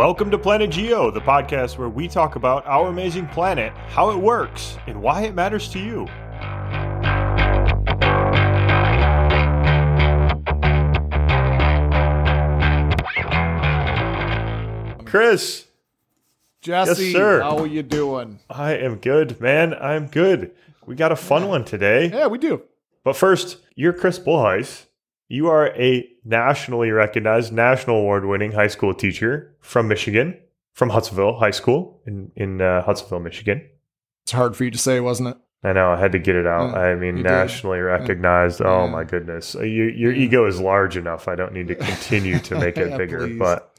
Welcome to Planet Geo, the podcast where we talk about our amazing planet, how it works, and why it matters to you. Chris, Jesse, Yes, sir. how are you doing? I am good, man. I'm good. We got a fun one today. Yeah, we do. But first, you're Chris Bolhuis. You are a nationally recognized, national award winning high school teacher from Michigan, from Hudsonville High School in, in uh, Hudsonville, Michigan. It's hard for you to say, wasn't it? I know I had to get it out. Yeah, I mean, you did. nationally recognized. Oh my goodness, Uh, you, your Yeah. ego is large enough. I don't need to continue to make it Yeah, bigger. please. But Yeah,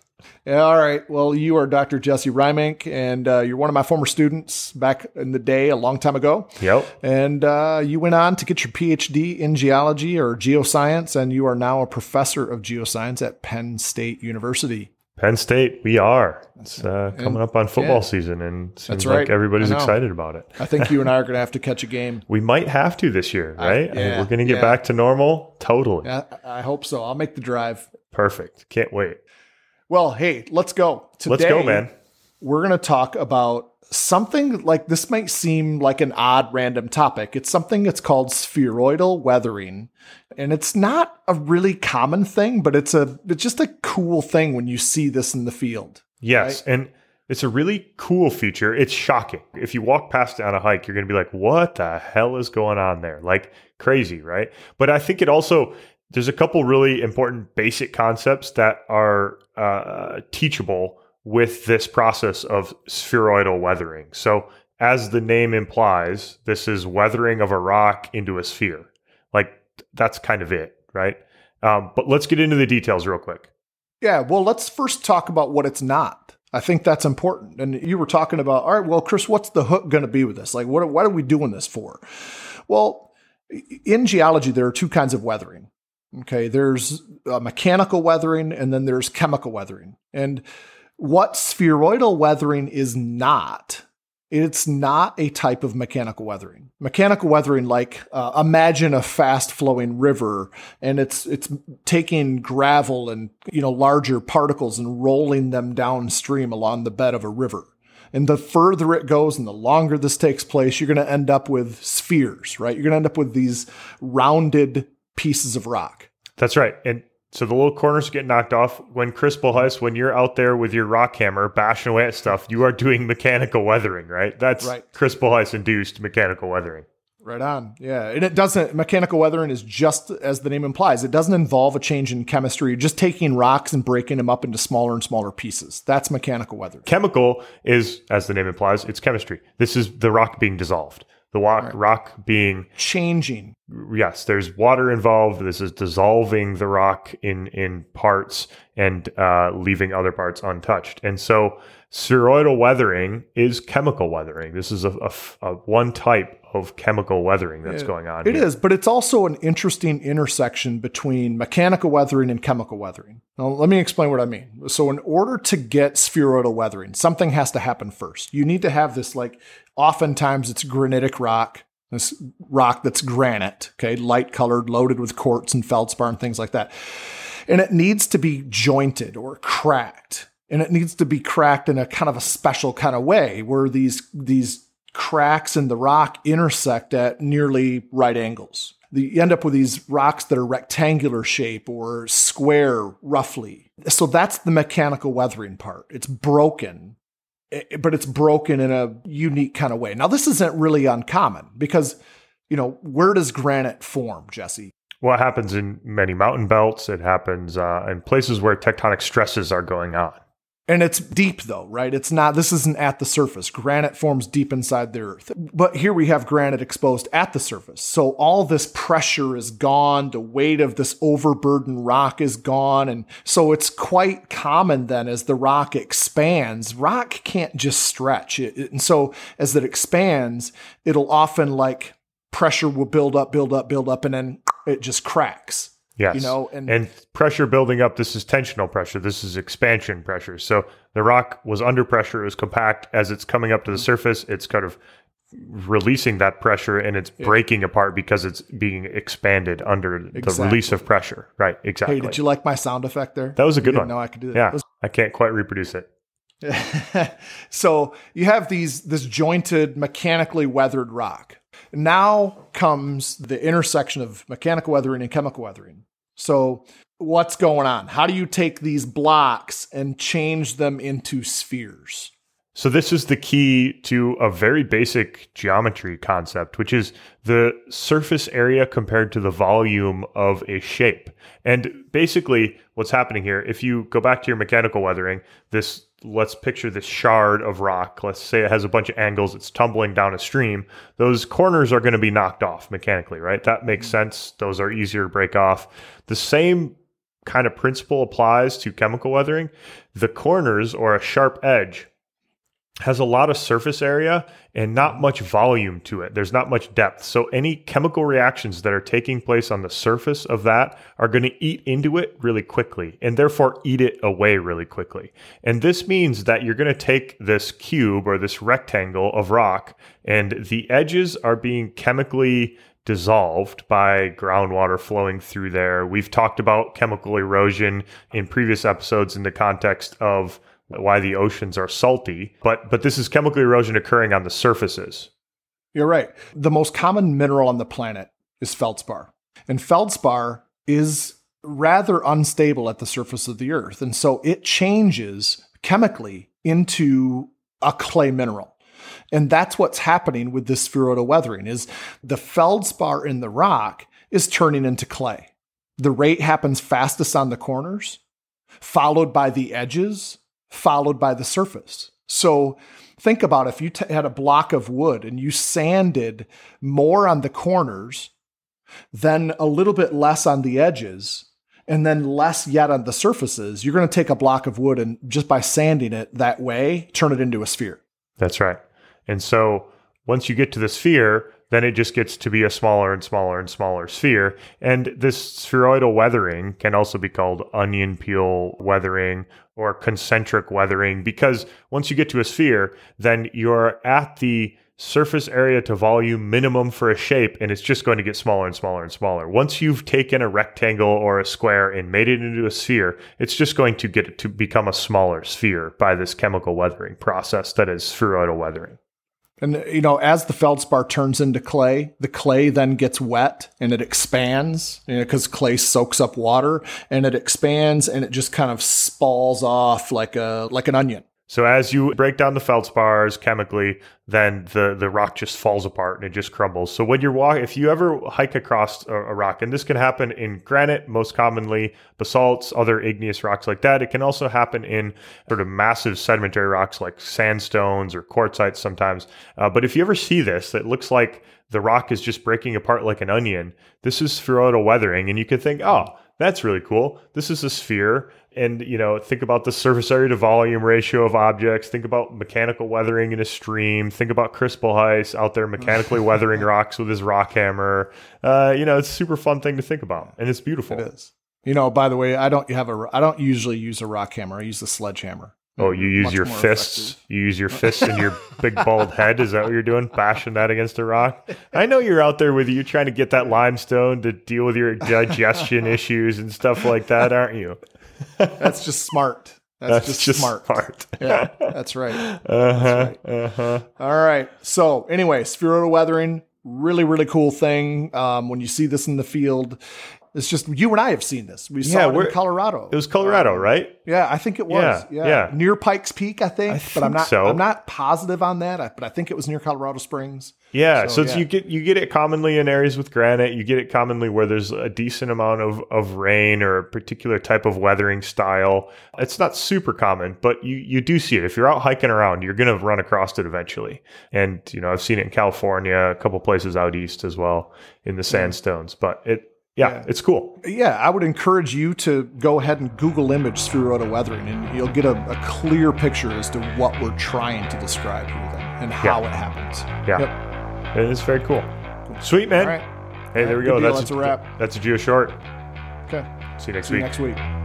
all right. Well, you are Dr. Jesse Reimink, and uh, you're one of my former students back in the day, a long time ago. yep, And uh, you went on to get your PhD in geology or geoscience, and you are now a professor of geoscience at Penn State University. Penn State, we are. It's uh, coming And- up on football yeah. season, and seems That's like right. everybody's excited about it. I think you and I are going to have to catch a game. We might have to this year, I- right? I mean, we're going to get yeah. back to normal. Totally. Yeah, I hope so. I'll make the drive. Perfect. Can't wait. Well, hey, let's go. Today, Let's go, man. we're going to talk about something like this might seem like an odd random topic. It's something that's called spheroidal weathering. And it's not a really common thing, but it's a it's just a cool thing when you see this in the field. Yes. And it's a really cool feature. It's shocking. If you walk past it on a hike, you're going to be like, what the hell is going on there? Like crazy, right? But I think it also, there's a couple really important basic concepts that are uh, teachable with this process of spheroidal weathering. So, as the name implies, this is weathering of a rock into a sphere. Like that's kind of it, right? Um, but let's get into the details real quick. Yeah, well, let's first talk about what it's not. I think that's important. And you were talking about, all right, well, Chris, what's the hook going to be with this? Like, what, what are we doing this for? Well, in geology, there are two kinds of weathering. Okay, there's uh, mechanical weathering and then there's chemical weathering. And what spheroidal weathering is not, it's not a type of mechanical weathering. Mechanical weathering, like uh, imagine a fast flowing river and it's it's taking gravel and you know larger particles and rolling them downstream along the bed of a river. And the further it goes and the longer this takes place, you're going to end up with spheres, right? You're going to end up with these rounded pieces of rock. That's right. And so the little corners get knocked off. When Chris Bolhuis, when you're out there with your rock hammer bashing away at stuff, you are doing mechanical weathering, right? That's Right. Chris Bolhuis induced mechanical weathering. Right on. Yeah. And it doesn't, mechanical weathering is just as the name implies. It doesn't involve a change in chemistry. You're just taking rocks and breaking them up into smaller and smaller pieces. That's mechanical weathering. Chemical is, as the name implies, it's chemistry. This is the rock being dissolved. The rock, Right. rock being Changing. yes, there's water involved. This is dissolving the rock in in parts and uh, leaving other parts untouched. And so, spheroidal weathering is chemical weathering. This is a one type of chemical weathering that's Yeah, going on. It here. is, but it's also an interesting intersection between mechanical weathering and chemical weathering. Now, let me explain what I mean. So, in order to get spheroidal weathering, something has to happen first. You need to have this, like, oftentimes it's granitic rock, this rock that's granite, okay, light colored, loaded with quartz and feldspar and things like that. And it needs to be jointed or cracked. And it needs to be cracked in a kind of a special kind of way where these, these cracks in the rock intersect at nearly right angles. You end up with these rocks that are rectangular shape or square roughly. So that's the mechanical weathering part. It's broken, eh, but it's broken in a unique kind of way. Now, this isn't really uncommon because, you know, where does granite form, Jesse? What happens in many mountain belts? It happens uh, in places where tectonic stresses are going on. And it's deep though, right? It's not, this isn't at the surface. Granite forms deep inside the earth. But here we have granite exposed at the surface. So all this pressure is gone. The weight of this overburdened rock is gone. And so it's quite common then as the rock expands, rock can't just stretch. It, and so as it expands, it'll often like pressure will build up, build up, build up, and then it just cracks. Yes. You know, and- and pressure building up. This is tensional pressure. This is expansion pressure. So the rock was under pressure. It was compact. As it's coming up to the mm-hmm. surface, it's kind of releasing that pressure and it's breaking apart because it's being expanded under the release of pressure. Right. Exactly. Hey, did you like my sound effect there? that was a good didn't one. No, I could do that. Yeah. Was I can't quite reproduce it. so you have these this jointed, mechanically weathered rock. Now comes the intersection of mechanical weathering and chemical weathering. So what's going on? How do you take these blocks and change them into spheres? So this is the key to a very basic geometry concept, which is the surface area compared to the volume of a shape. And basically what's happening here, if you go back to your mechanical weathering, this let's picture this shard of rock. Let's say it has a bunch of angles, it's tumbling down a stream. Those corners are going to be knocked off mechanically, right? That makes mm-hmm. sense. Those are easier to break off. The same kind of principle applies to chemical weathering. The corners or a sharp edge has a lot of surface area and not much volume to it. There's not much depth. So any chemical reactions that are taking place on the surface of that are going to eat into it really quickly and therefore eat it away really quickly. And this means that you're going to take this cube or this rectangle of rock and the edges are being chemically dissolved by groundwater flowing through there. We've talked about chemical erosion in previous episodes in the context of why the oceans are salty, but but this is chemical erosion occurring on the surfaces. You're right. The most common mineral on the planet is feldspar. And feldspar is rather unstable at the surface of the earth, and so it changes chemically into a clay mineral. And that's what's happening with this spheroidal weathering is the feldspar in the rock is turning into clay. The rate happens fastest on the corners, followed by the edges, followed by the surface. So think about if you t- had a block of wood and you sanded more on the corners, then a little bit less on the edges, and then less yet on the surfaces, you're going to take a block of wood and just by sanding it that way, turn it into a sphere. That's right. And so once you get to the sphere, then it just gets to be a smaller and smaller and smaller sphere. And this spheroidal weathering can also be called onion peel weathering or concentric weathering because once you get to a sphere, then you're at the surface area to volume minimum for a shape and it's just going to get smaller and smaller and smaller. Once you've taken a rectangle or a square and made it into a sphere, it's just going to get to become a smaller sphere by this chemical weathering process that is spheroidal weathering. And you know, as the feldspar turns into clay, the clay then gets wet and it expands, you know, because clay soaks up water and it expands and it just kind of spalls off like a like an onion. So as you break down the feldspars chemically, then the, the rock just falls apart and it just crumbles. So when you're walking, if you ever hike across a, a, rock, and this can happen in granite, most commonly basalts, other igneous rocks like that. It can also happen in sort of massive sedimentary rocks like sandstones or quartzites sometimes. Uh, but if you ever see this, that looks like the rock is just breaking apart like an onion. This is spheroidal weathering, and you could think, oh, that's really cool. This is a sphere and you know think about the surface area to volume ratio of objects think about mechanical weathering in a stream think about Chris Bolhuis out there mechanically weathering rocks with his rock hammer uh, you know it's a super fun thing to think about and it's beautiful it is you know by the way i don't have a i don't usually use a rock hammer i use the sledgehammer Oh, you use your fists. Effective. You use your fists and your big bald head. Is that what you're doing? Bashing that against a rock? I know you're out there with you trying to get that limestone to deal with your digestion issues and stuff like that, aren't you? That's just smart. That's, that's just, just, smart. smart. yeah, that's right. Uh-huh, right. Uh-huh. All right. So, anyway, spheroidal weathering, really, really cool thing. Um, when you see this in the field, it's just you and I have seen this. We saw it in Colorado. It was Colorado, um, right? Yeah, I think it was. Yeah, yeah. yeah. near Pikes Peak, I think. I but think I'm not. So. I'm not positive on that. But I think it was near Colorado Springs. Yeah, so, so yeah. you get you get it commonly in areas with granite. You get it commonly where there's a decent amount of of rain or a particular type of weathering style. It's not super common, but you you do see it. If you're out hiking around, you're going to run across it eventually. And you know, I've seen it in California, a couple places out east as well in the sandstones. But it yeah, yeah, it's cool. Yeah, I would encourage you to go ahead and Google image spheroidal weathering, and you'll get a, a, clear picture as to what we're trying to describe here then, and how yeah. it happens. Yeah, yep. it is very cool. cool. Sweet man. Hey, there we go. That's, that's a, a wrap. That's a Geo short. Okay. See you next See week. You next week.